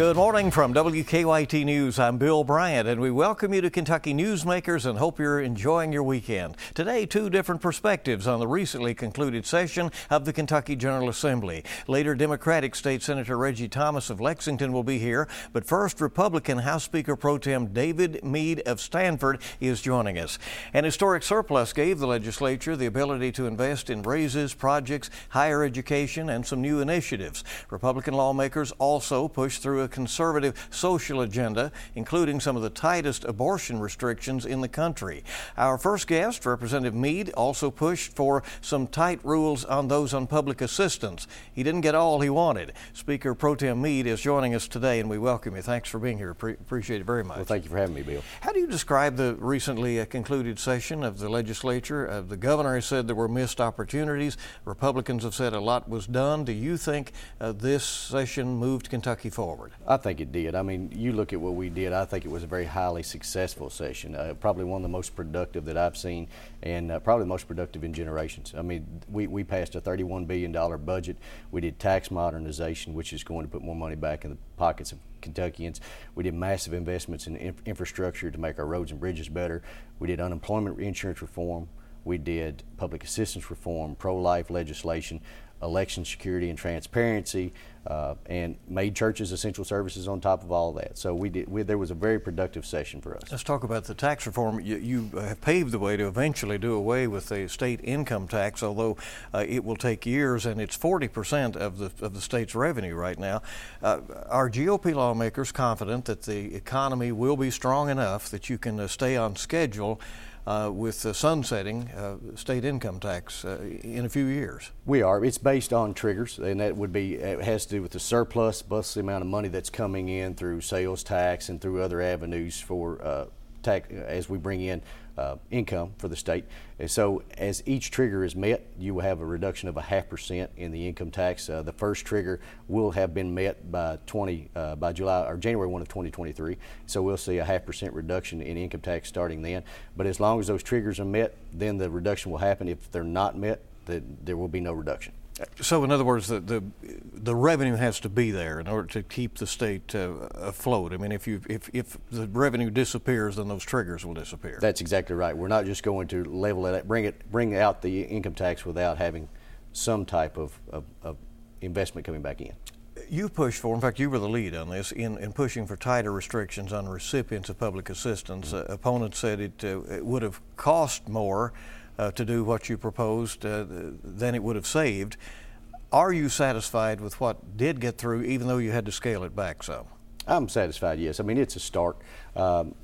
Good morning from WKYT News. I'm Bill Bryant, and we welcome you to Kentucky Newsmakers and hope you're enjoying your weekend. Today, two different perspectives on the recently concluded session of the Kentucky General Assembly. Later, Democratic State Senator Reggie Thomas of Lexington will be here, but first, Republican House Speaker Pro Tem David Meade of Stanford is joining us. An historic surplus gave the legislature the ability to invest in raises, projects, higher education, and some new initiatives. Republican lawmakers also pushed through a conservative social agenda, including some of the tightest abortion restrictions in the country. Our first guest, Representative Meade, also pushed for some tight rules on those on public assistance. He didn't get all he wanted. Speaker Pro Tem Meade is joining us today, and we welcome you. Thanks for being here. Pre- appreciate it very much. Well, thank you for having me, Bill. How do you describe the recently uh, concluded session of the legislature? Uh, the governor has said there were missed opportunities. Republicans have said a lot was done. Do you think uh, this session moved Kentucky forward? I think it did. I mean, you look at what we did, I think it was a very highly successful session. Uh, probably one of the most productive that I've seen, and uh, probably the most productive in generations. I mean, we, we passed a $31 billion budget. We did tax modernization, which is going to put more money back in the pockets of Kentuckians. We did massive investments in inf- infrastructure to make our roads and bridges better. We did unemployment insurance reform. We did public assistance reform, pro life legislation, election security and transparency, uh, and made churches essential services on top of all that. So we did. We, there was a very productive session for us. Let's talk about the tax reform. You, you have paved the way to eventually do away with the state income tax, although uh, it will take years, and it's 40 percent of the of the state's revenue right now. Uh, are GOP lawmakers confident that the economy will be strong enough that you can uh, stay on schedule? Uh, with the sunsetting uh, state income tax uh, in a few years. We are. It's based on triggers, and that would be it has to do with the surplus plus the amount of money that's coming in through sales tax and through other avenues for uh, tax as we bring in uh, income for the state. And so, as each trigger is met, you will have a reduction of a half percent in the income tax. Uh, the first trigger will have been met by 20 uh, by July or January 1 of 2023. So we'll see a half percent reduction in income tax starting then. But as long as those triggers are met, then the reduction will happen. If they're not met, there will be no reduction. So, in other words, the, the, the revenue has to be there in order to keep the state uh, afloat. I mean, if you if, if the revenue disappears, then those triggers will disappear. That's exactly right. We're not just going to level it, bring it, bring out the income tax without having some type of, of, of investment coming back in. You pushed for, in fact, you were the lead on this, in, in pushing for tighter restrictions on recipients of public assistance. Mm-hmm. Uh, opponents said it, uh, it would have cost more uh, to do what you proposed uh, than it would have saved. Are you satisfied with what did get through, even though you had to scale it back some? I'm satisfied, yes. I mean, it's a start. Um,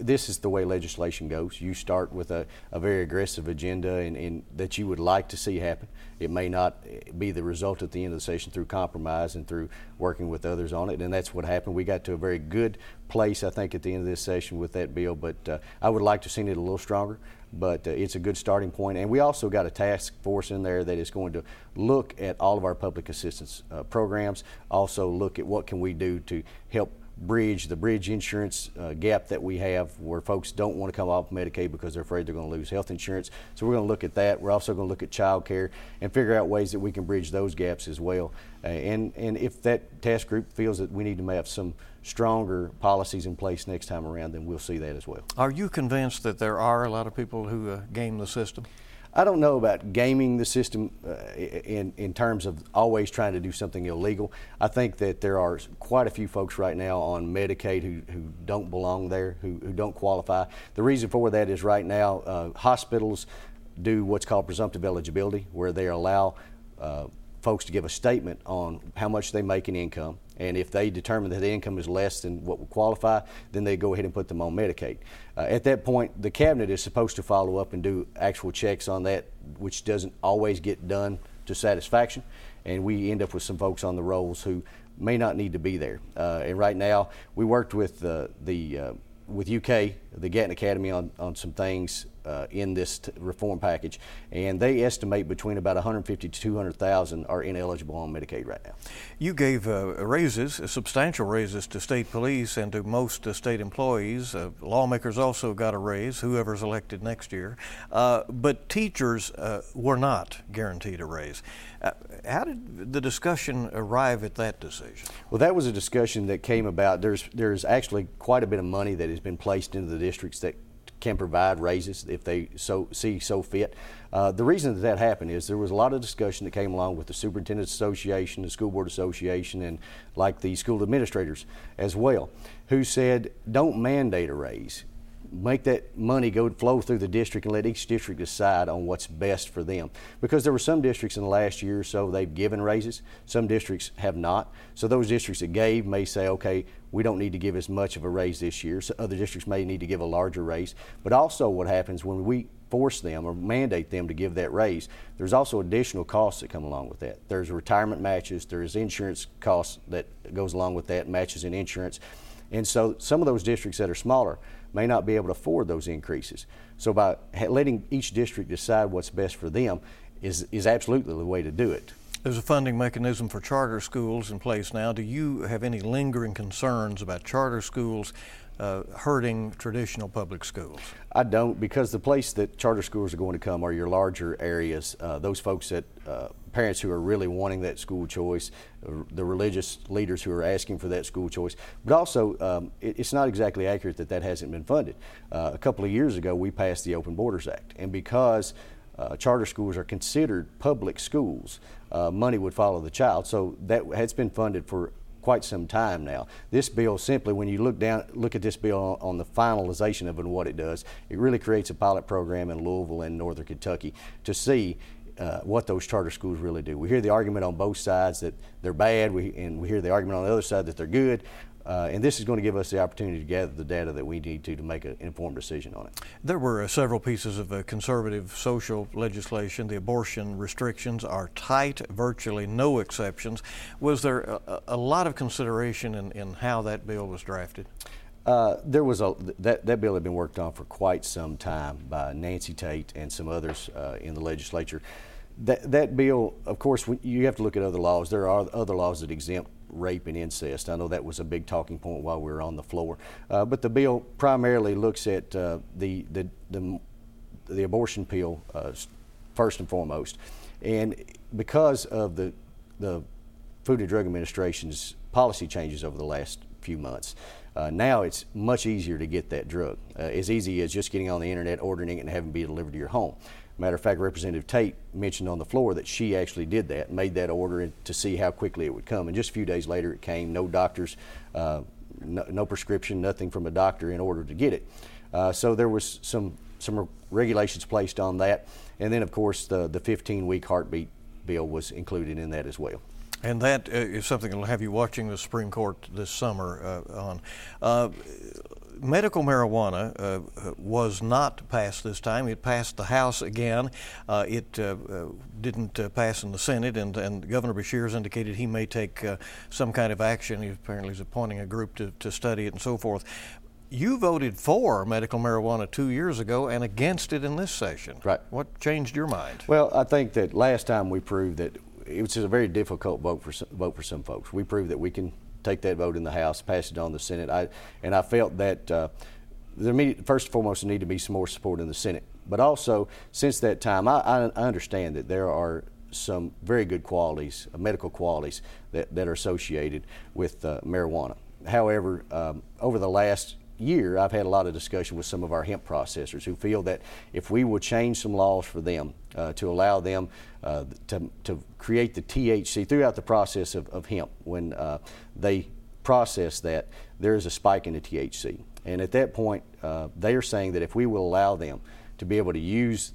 this is the way legislation goes. You start with a, a very aggressive agenda and, that you would like to see happen. It may not be the result at the end of the session through compromise and through working with others on it, and that's what happened. We got to a very good place, I think, at the end of this session with that bill, but uh, I would like to see it a little stronger but uh, it's a good starting point. And we also got a task force in there that is going to look at all of our public assistance uh, programs, also look at what can we do to help bridge the bridge insurance uh, gap that we have where folks don't want to come off Medicaid because they're afraid they're going to lose health insurance. So we're going to look at that. We're also going to look at child care and figure out ways that we can bridge those gaps as well. Uh, and, and if that task group feels that we need to have some stronger policies in place next time around, then we'll see that as well. Are you convinced that there are a lot of people who uh, game the system? I don't know about gaming the system uh, in, in terms of always trying to do something illegal. I think that there are quite a few folks right now on Medicaid who, who don't belong there, who, who don't qualify. The reason for that is right now uh, hospitals do what's called presumptive eligibility, where they allow uh, folks to give a statement on how much they make in income and if they determine that the income is less than what would qualify, then they go ahead and put them on Medicaid. Uh, at that point, the cabinet is supposed to follow up and do actual checks on that, which doesn't always get done to satisfaction. And we end up with some folks on the rolls who may not need to be there. Uh, and right now, we worked with uh, the uh, with UK the Gatton Academy on, on some things uh, in this t- reform package, and they estimate between about 150 to 200,000 are ineligible on Medicaid right now. You gave uh, raises, uh, substantial raises to state police and to most uh, state employees. Uh, lawmakers also got a raise, whoever's elected next year. Uh, but teachers were not guaranteed a raise. how did the discussion arrive at that decision? Well, that was a discussion that came about. There's there's actually quite a bit of money that has been placed into the districts that can provide raises if they so see so fit. Uh, the reason that that happened is there was a lot of discussion that came along with the Superintendents Association, the School Board Association, and like the school administrators as well, who said, don't mandate a raise make that money go flow through the district and let each district decide on what's best for them. Because there were some districts in the last year or so they've given raises, some districts have not. So those districts that gave may say, okay, we don't need to give as much of a raise this year. So other districts may need to give a larger raise. But also what happens when we force them or mandate them to give that raise, there's also additional costs that come along with that. There's retirement matches, there's insurance costs that goes along with that, matches in insurance. And so some of those districts that are smaller may not be able to afford those increases. So by letting each district decide what's best for them is, is absolutely the way to do it. There's a funding mechanism for charter schools in place now. Do you have any lingering concerns about charter schools uh, hurting traditional public schools? I don't, because the place that charter schools are going to come are your larger areas. Uh, those folks that uh, parents who are really wanting that school choice, uh, the religious leaders who are asking for that school choice. But also, um, it, it's not exactly accurate that that hasn't been funded. Uh, a couple of years ago, we passed the Open Borders Act, and because uh, charter schools are considered public schools, uh, money would follow the child. So that has been funded for quite some time now. This bill simply, when you look down, look at this bill on, on the finalization of it and what it does, it really creates a pilot program in Louisville and Northern Kentucky to see uh, what those charter schools really do. We hear the argument on both sides that they're bad, we, and we hear the argument on the other side that they're good. Uh, and this is going to give us the opportunity to gather the data that we need to to make an informed decision on it. There were uh, several pieces of uh, conservative social legislation. The abortion restrictions are tight, virtually no exceptions. Was there a, a lot of consideration in, in how that bill was drafted? Uh, there was a that, that bill had been worked on for quite some time by Nancy Tate and some others uh, in the legislature. That that bill, of course, you have to look at other laws. There are other laws that exempt rape and incest. I know that was a big talking point while we were on the floor. Uh, but the bill primarily looks at uh, the, the, the the abortion pill uh, first and foremost, and because of the the Food and Drug Administration's policy changes over the last few months. Uh, now it's much easier to get that drug, uh, as easy as just getting on the internet, ordering it, and having it be delivered to your home. Matter of fact, Representative Tate mentioned on the floor that she actually did that, made that order to see how quickly it would come. And just a few days later, it came. No doctors, uh, no, no, prescription, nothing from a doctor in order to get it. Uh, so there was some some regulations placed on that, and then of course the the 15 week heartbeat bill was included in that as well. And that uh, something that will have you watching the Supreme Court this summer uh, on. Uh, medical marijuana uh, was not passed this time. It passed the House again. Uh, it uh, didn't pass in the Senate, and, and Governor Beshear has indicated he may take some kind of action. He apparently is appointing a group to, to study it and so forth. You voted for medical marijuana two years ago and against it in this session. Right. What changed your mind? Well, I think that last time we proved that it was a very difficult vote for some, vote for some folks. We proved that we can take that vote in the House, pass it on the Senate. I, and I felt that uh, there first and foremost there need to be some more support in the Senate. But also, since that time, I, I understand that there are some very good qualities, uh, medical qualities, that, that are associated with uh, marijuana. However, um, over the last year, I've had a lot of discussion with some of our hemp processors who feel that if we will change some laws for them uh, to allow them uh, to, to create the THC throughout the process of, of hemp, when uh, they process that, there is a spike in the THC. And at that point, uh, they are saying that if we will allow them to be able to use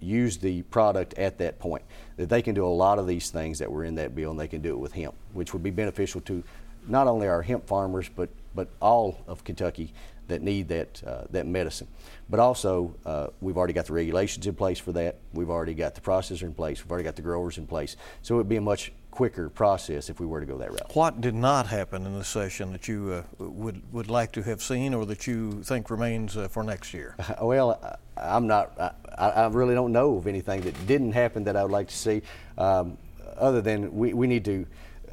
use the product at that point, that they can do a lot of these things that were in that bill and they can do it with hemp, which would be beneficial to not only our hemp farmers, but but all of Kentucky that need that uh, that medicine. But also, uh, we've already got the regulations in place for that. We've already got the processor in place. We've already got the growers in place. So it would be a much quicker process if we were to go that route. What did not happen in the session that you uh, would would like to have seen, or that you think remains uh, for next year? Well, I'm not. I, I, really don't know of anything that didn't happen that I would like to see, um, other than we, we need to.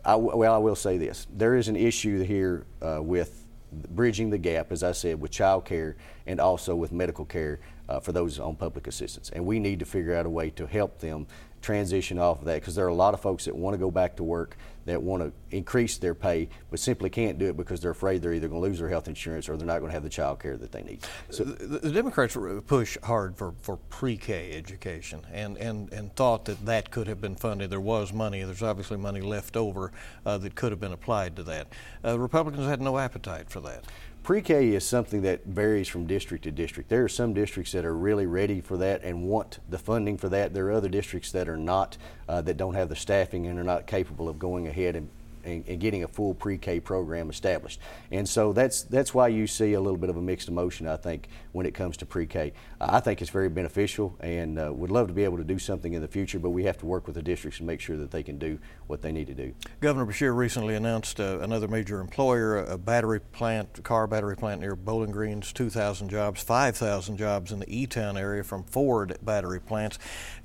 I, well, I will say this: there is an issue here uh, with bridging the gap, as I said, with child care and also with medical care uh, for those on public assistance. And we need to figure out a way to help them transition off of that because there are a lot of folks that want to go back to work that want to increase their pay but simply can't do it because they're afraid they're either going to lose their health insurance or they're not going to have the child care that they need. So the, the Democrats push hard for, for pre-K education and, and, and thought that that could have been funded. There was money. There's obviously money left over uh, that could have been applied to that. Uh, Republicans had no appetite for that. Pre-K is something that varies from district to district. There are some districts that are really ready for that and want the funding for that. There are other districts that are not, uh, that don't have the staffing and are not capable of going ahead and and, and, getting a full pre-K program established. And so that's that's why you see a little bit of a mixed emotion, I think, when it comes to pre-K. I think it's very beneficial, and uh, would love to be able to do something in the future. But we have to work with the districts and make sure that they can do what they need to do. Governor Beshear recently announced uh, another major employer, a battery plant, a car battery plant near Bowling Green's 2,000 jobs, 5,000 jobs in the E-Town area from Ford battery plants.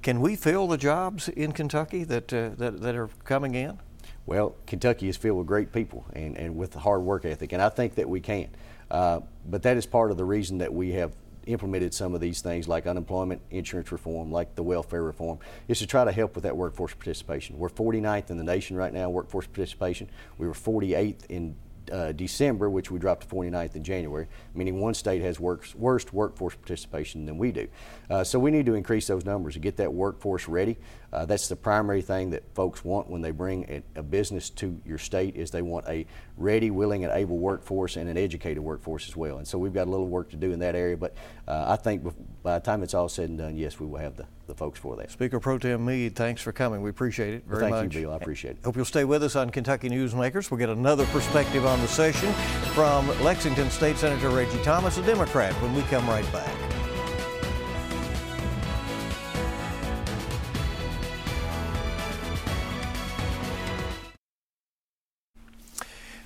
Can we fill the jobs in Kentucky that uh, that, that are coming in? Well, Kentucky is filled with great people and, and with hard work ethic, and I think that we can. Uh, but that is part of the reason that we have implemented some of these things like unemployment insurance reform, like the welfare reform, is to try to help with that workforce participation. We're 49th in the nation right now, workforce participation. We were 48th in uh, December, which we dropped to 49th in January, meaning one state has works, worst workforce participation than we do. Uh, so we need to increase those numbers to get that workforce ready. Uh, that's the primary thing that folks want when they bring a, a, business to your state is they want a ready, willing, and able workforce and an educated workforce as well. And so we've got a little work to do in that area, but uh, I think by the time it's all said and done, yes, we will have the, the folks for that. Speaker Pro Tem Meade, thanks for coming. We appreciate it very well, thank much. Thank you, Bill. I appreciate it. Hope you'll stay with us on Kentucky Newsmakers. We'll get another perspective on the session from Lexington State Senator Reggie Thomas, a Democrat, when we come right back.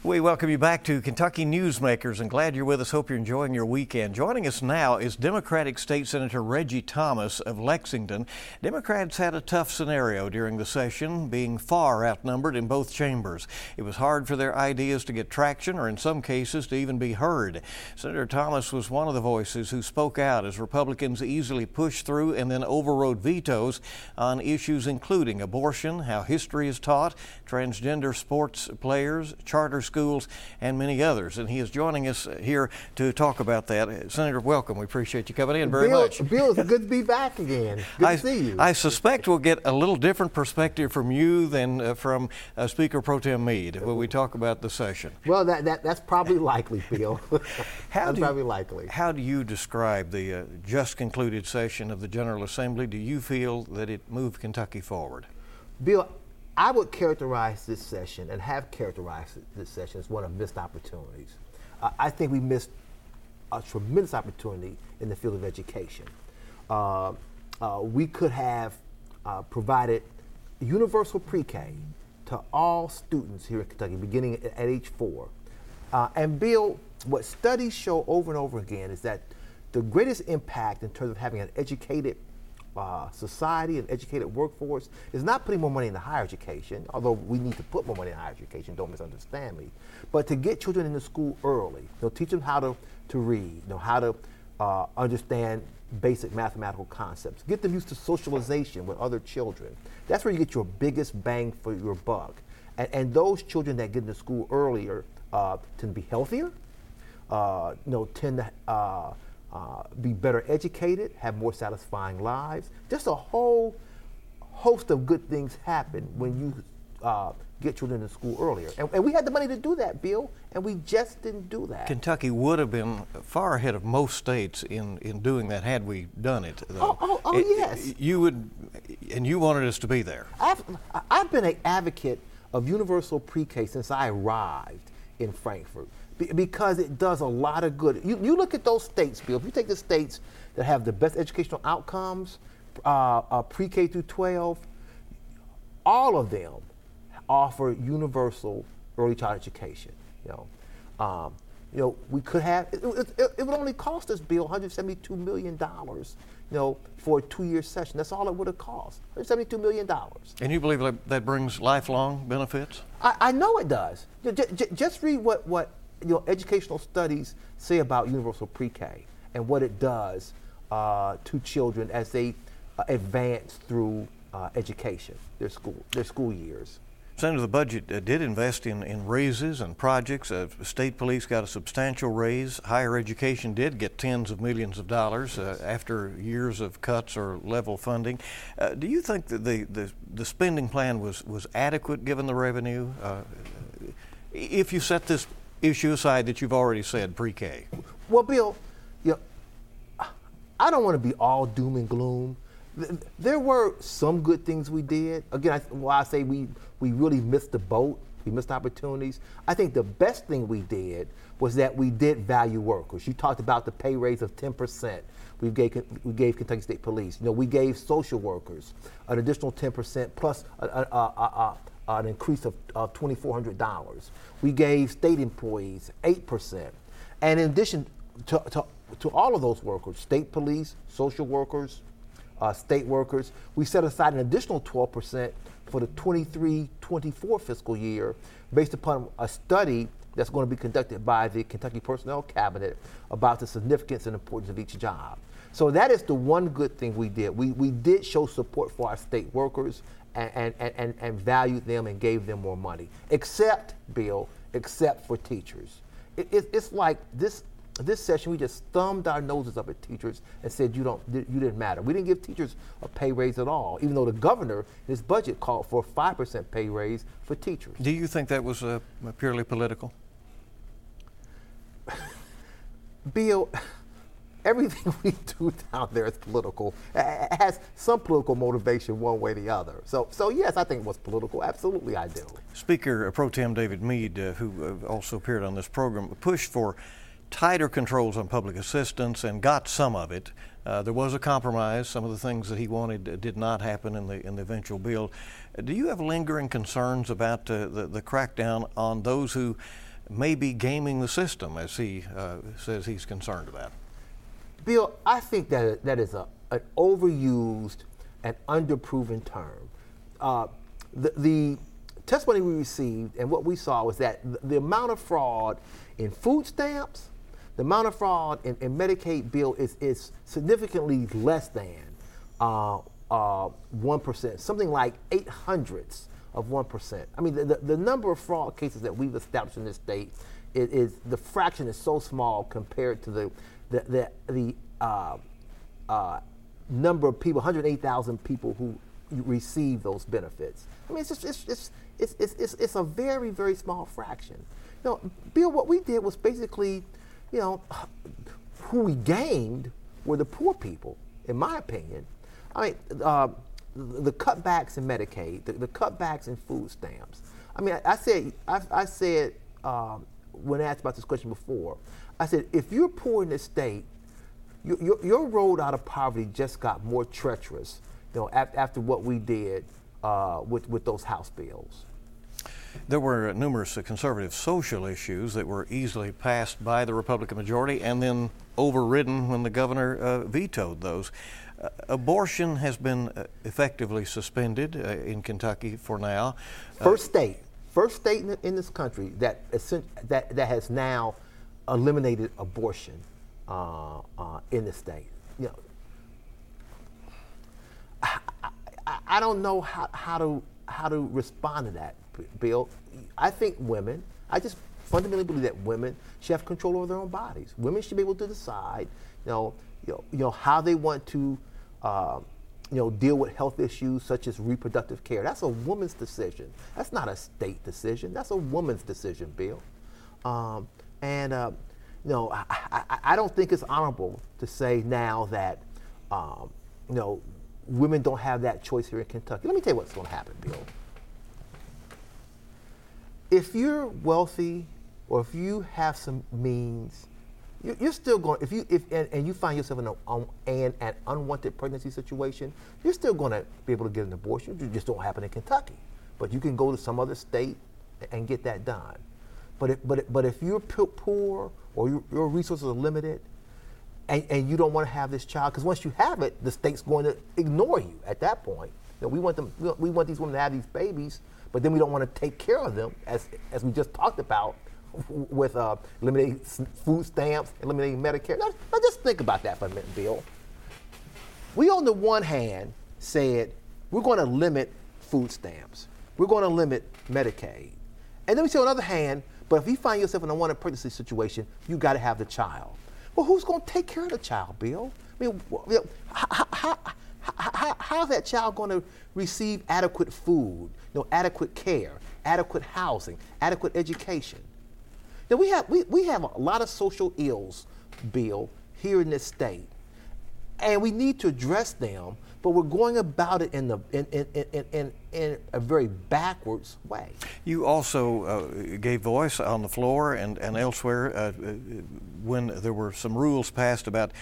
We welcome you back to Kentucky Newsmakers and glad you're with us. Hope you're enjoying your weekend. Joining us now is Democratic State Senator Reggie Thomas of Lexington. Democrats had a tough scenario during the session, being far outnumbered in both chambers. It was hard for their ideas to get traction or, in some cases, to even be heard. Senator Thomas was one of the voices who spoke out as Republicans easily pushed through and then overrode vetoes on issues including abortion, how history is taught, transgender sports players, charter schools, and many others. And he is joining us here to talk about that. Senator, welcome. We appreciate you coming in very Bill, much. Bill, it's good to be back again. Good I, to see you. I suspect we'll get a little different perspective from you than uh, from uh, Speaker Pro Tem Meade when we talk about the session. Well, that, that that's probably likely, Bill. how that's do, probably likely. How do you describe the uh, just concluded session of the General Assembly? Do you feel that it moved Kentucky forward? Bill, I would characterize this session and have characterized this session as one of missed opportunities. Uh, I think we missed a tremendous opportunity in the field of education. Uh, uh, we could have uh, provided universal pre-K to all students here in Kentucky, beginning at, at age four. Uh, and Bill, what studies show over and over again is that the greatest impact in terms of having an educated uh, society and educated workforce is not putting more money into higher education, although we need to put more money in higher education, don't misunderstand me, but to get children into school early. You know, teach them how to, to read, you know, how to uh, understand basic mathematical concepts. Get them used to socialization with other children. That's where you get your biggest bang for your buck. And, and those children that get into school earlier uh, tend to be healthier, uh, you know, tend to uh, be better educated, have more satisfying lives. Just a whole host of good things happen when you uh, get children to school earlier. And, and, we had the money to do that, Bill, and we just didn't do that. Kentucky would have been far ahead of most states in, in doing that had we done it. Though. Oh, oh, oh it, yes. You would, and you wanted us to be there. I've, I've been an advocate of universal pre-K since I arrived in Frankfort Be- because it does a lot of good. You, you look at those states, Bill. If you take the states that have the best educational outcomes, uh, uh, pre-K through 12, all of them offer universal early child education. You know, um, you know, we could have. It, it, it would only cost us, Bill, 172 million dollars. You know, for a two-year session. That's all it would have cost. 172 million dollars. And you believe that, that brings lifelong benefits? I, I know it does. J- j- just read what what you know educational studies say about universal pre-K and what it does uh, to children as they uh, advance through uh, education, their school their school years. Senator, the budget uh, did invest in, in raises and projects. Uh, state police got a substantial raise. Higher education did get tens of millions of dollars uh, after years of cuts or level funding. Do you think that the, the, the, spending plan was, was adequate given the revenue? If you set this issue aside that you've already said pre K? Well, Bill, you know, I don't want to be all doom and gloom there were some good things we did. Again, I, why I say we, we really missed the boat, we missed opportunities. I think the best thing we did was that we did value workers. You talked about the pay raise of 10%. We gave, we gave Kentucky State Police. You know, we gave social workers an additional 10% plus a, a, a, an increase of, of $2,400. We gave state employees 8%. And in addition to, to, to all of those workers, state police, social workers, uh, state workers. We set aside an additional 12% for the 23-24 fiscal year based upon a study that's going to be conducted by the Kentucky Personnel Cabinet about the significance and importance of each job. So that is the one good thing we did. We, we did show support for our state workers and, and, and, and valued them and gave them more money, except, Bill, except for teachers. It, it, it's like this this session, we just thumbed our noses up at teachers and said you don't, you didn't matter. We didn't give teachers a pay raise at all, even though the governor, in his budget called for a five percent pay raise for teachers. Do you think that was uh, purely political? Bill, everything we do down there is political. It has some political motivation one way or the other. So, so yes, I think it was political. Absolutely, I do. Speaker Pro Tem David Meade, uh, who uh, also appeared on this program, pushed for tighter controls on public assistance and got some of it. Uh, there was a compromise. Some of the things that he wanted did not happen in the in the eventual bill. Do you have lingering concerns about uh, the the crackdown on those who may be gaming the system, as he uh, says he's concerned about? Bill, I think that that is a an overused and underproven term. Uh, the, the testimony we received and what we saw was that the, the amount of fraud in food stamps the amount of fraud in, in Medicaid bill is, is significantly less than uh, uh, 1%, something like eight hundredths of 1%. I mean, the, the, the, number of fraud cases that we've established in this state is, is the fraction is so small compared to the, the, the, the uh, uh number of people, 108,000 people who receive those benefits. I mean, it's just, it's, it's, it's, it's, it's, it's a very, very small fraction. You know, Bill, what we did was basically you know, who we gained were the poor people, in my opinion. I mean, uh, the cutbacks in Medicaid, the, the, cutbacks in food stamps. I mean, I, I said, I, I said um, when asked about this question before, I said, if you're poor in this state, your, your, your road out of poverty just got more treacherous, you know, after what we did uh, with, with those House bills. There were numerous conservative social issues that were easily passed by the Republican majority and then overridden when the governor uh, vetoed those. Uh, abortion has been uh, effectively suspended uh, in Kentucky for now. Uh, first state, first state in, in this country that, that, that has now eliminated abortion uh, in the state. You know, I, I, I don't know how, how to how to respond to that. Bill, I think women, I just fundamentally believe that women should have control over their own bodies. Women should be able to decide, you know, you know, you know how they want to, uh, you know, deal with health issues such as reproductive care. That's a woman's decision. That's not a state decision. That's a woman's decision, Bill. Um, and uh, you know, I, I, I, don't think it's honorable to say now that, um, you know, women don't have that choice here in Kentucky. Let me tell you what's going to happen, Bill if you're wealthy, or if you have some means, you, you're still going. If you if and, and you find yourself in a, um, an, an unwanted pregnancy situation, you're still going to be able to get an abortion. it just don't happen in Kentucky, but you can go to some other state and get that done. But it, but but if you're poor or you, your resources are limited, and, and you don't want to have this child, because once you have it, the state's going to ignore you at that point. You know, we want them. We want these women to have these babies, but then we don't want to take care of them, as as we just talked about with uh, eliminating food stamps, eliminating Medicare. Now, now, just think about that for a minute, Bill. We, on the one hand, said we're going to limit food stamps, we're going to limit Medicaid. And then we say, on the other hand, but if you find yourself in a wanted pregnancy situation, you got to have the child. Well, who's going to take care of the child, Bill? I mean, how, how, how, how's that child going to receive adequate food, you know, adequate care, adequate housing, adequate education? Now we have we, we have a lot of social ills, Bill, here in this state. And we need to address them, but we're going about it in the in, in, in, in, in a very backwards way. You also uh, gave voice on the floor and, and elsewhere uh, when there were some rules passed about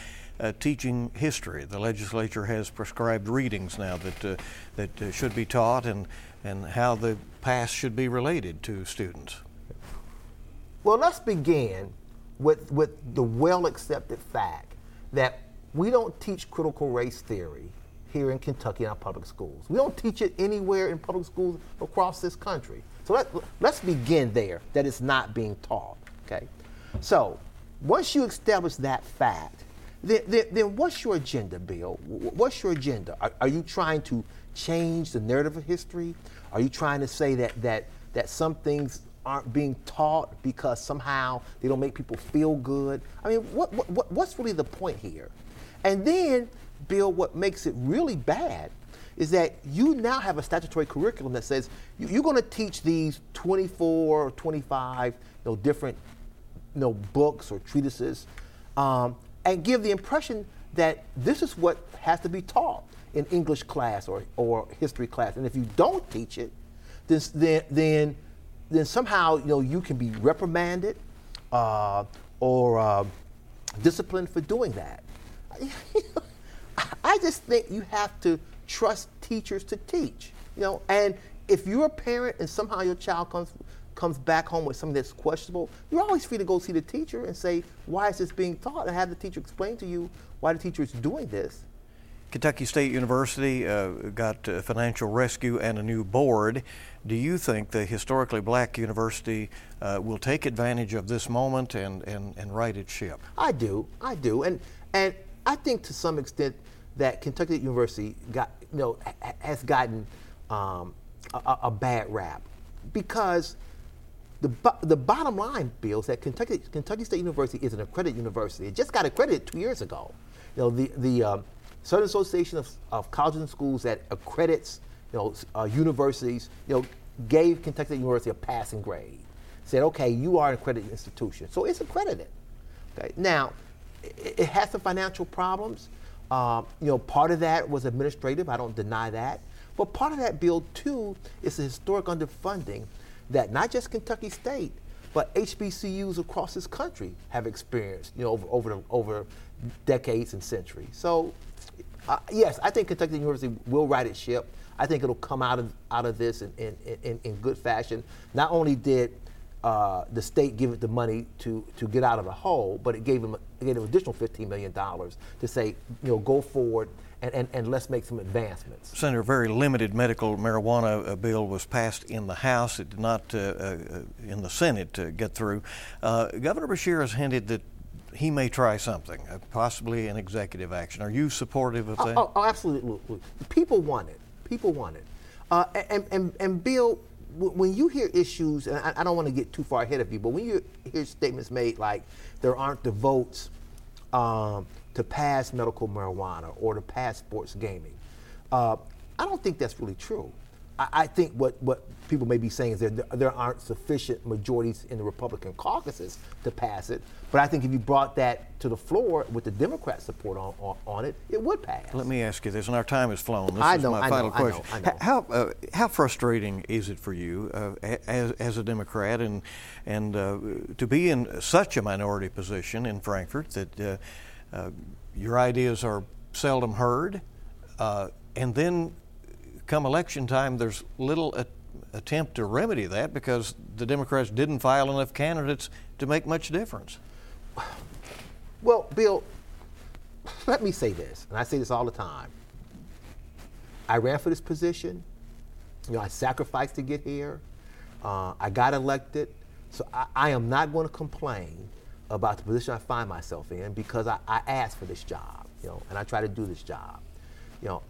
uh, teaching history. The legislature has prescribed readings now that uh, that uh, should be taught and and how the past should be related to students. Well, let's begin with, with the well accepted fact that we don't teach critical race theory here in Kentucky in our public schools. We don't teach it anywhere in public schools across this country. So let, let's begin there, that it's not being taught. Okay? So once you establish that fact, then, then, then what's your agenda, Bill? What's your agenda? Are, are, you trying to change the narrative of history? Are you trying to say that, that, that some things aren't being taught because somehow they don't make people feel good. I mean, what, what, what's really the point here? And then, Bill, what makes it really bad is that you now have a statutory curriculum that says you, are going to teach these 24 or 25 you know, different you know, books or treatises um, and give the impression that this is what has to be taught in English class or, or history class. And if you don't teach it, then, then then somehow you know you can be reprimanded uh, or uh, disciplined for doing that. I just think you have to trust teachers to teach. You know, and if you're a parent and somehow your child comes comes back home with something that's questionable, you're always free to go see the teacher and say, "Why is this being taught?" and have the teacher explain to you why the teacher is doing this. Kentucky State University uh, got financial rescue and a new board. Do you think the historically black university uh, will take advantage of this moment and, and, and right its ship? I do. I do. And, and I think to some extent that Kentucky University got, you know, has gotten um, a, a, bad rap because the, the bottom line, Bill, is that Kentucky, Kentucky State University is an accredited university. It just got accredited two years ago. You know, the, the um, Southern Association of, of Colleges and Schools that accredits you know, uh, universities, you know, gave Kentucky State University a passing grade. Said, okay, you are an accredited institution. So it's accredited. Okay. Now, it, it has some financial problems. Um, you know, part of that was administrative. I don't deny that. But part of that bill, too, is the historic underfunding that not just Kentucky State, but HBCUs across this country have experienced, you know, over, over, over decades and centuries. So uh, yes, I think Kentucky University will right its ship. I think it'll come out of out of this in, in, in, in good fashion. Not only did uh, the state give it the money to, to get out of the hole, but it gave them it gave them additional $15 million to say, you know, go forward and, and, and let's make some advancements. Senator, a very limited medical marijuana uh, bill was passed in the House. It did not, uh, uh, in the Senate, uh, get through. Uh, Governor Beshear has hinted that he may try something, uh, possibly an executive action. Are you supportive of oh, that? Oh, oh absolutely. People want it. People want it. Uh, and, and, and Bill, when you hear issues, and I, don't want to get too far ahead of you, but when you hear statements made like there aren't the votes um, to pass medical marijuana or to pass sports gaming, uh, I don't think that's really true. I, I think what, what people may be saying is that there aren't sufficient majorities in the Republican caucuses to pass it. But I think if you brought that to the floor with the Democrat support on, on, on it, it would pass. Let me ask you this, and our time has flown. This I is know, my I final know, I know, question. I know. How uh, how frustrating is it for you uh, as as a Democrat and and uh, to be in such a minority position in Frankfort that uh, uh, your ideas are seldom heard, uh, and then come election time, there's little a- attempt to remedy that because the Democrats didn't file enough candidates to make much difference. Well, Bill, let me say this, and I say this all the time. I ran for this position. You know, I sacrificed to get here. Uh, I got elected. So I, I am not going to complain about the position I find myself in because I, I asked for this job, you know, and I try to do this job. You know,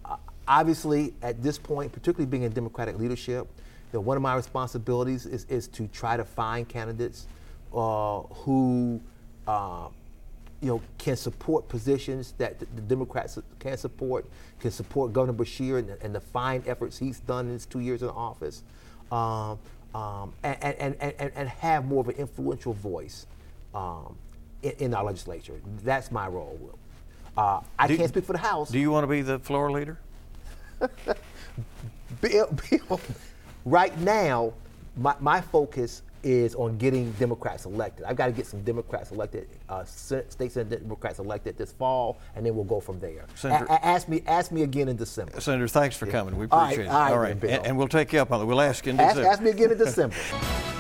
obviously at this point, particularly being in Democratic leadership, know, one of my responsibilities is, is to try to find candidates uh, who uh, you know, can support positions that the, the Democrats can support, can support Governor Beshear and, and the fine efforts he's done in his two years in office, um, um, and, and, and, and, and have more of an influential voice um, in, in our legislature. That's my role. Uh, I Do- can't speak for the House. Do you want to be the floor leader? Bill, Bill, right now, my, my focus is on getting Democrats elected. I've got to get some Democrats elected, uh, state Senate Democrats elected this fall, and then we'll go from there. Senator- A- ask me, ask me again in December. Senator, thanks for coming. We appreciate all it. right then, Bill. And, and we'll take you up on it. We'll ask you in Ask, ask me again in December.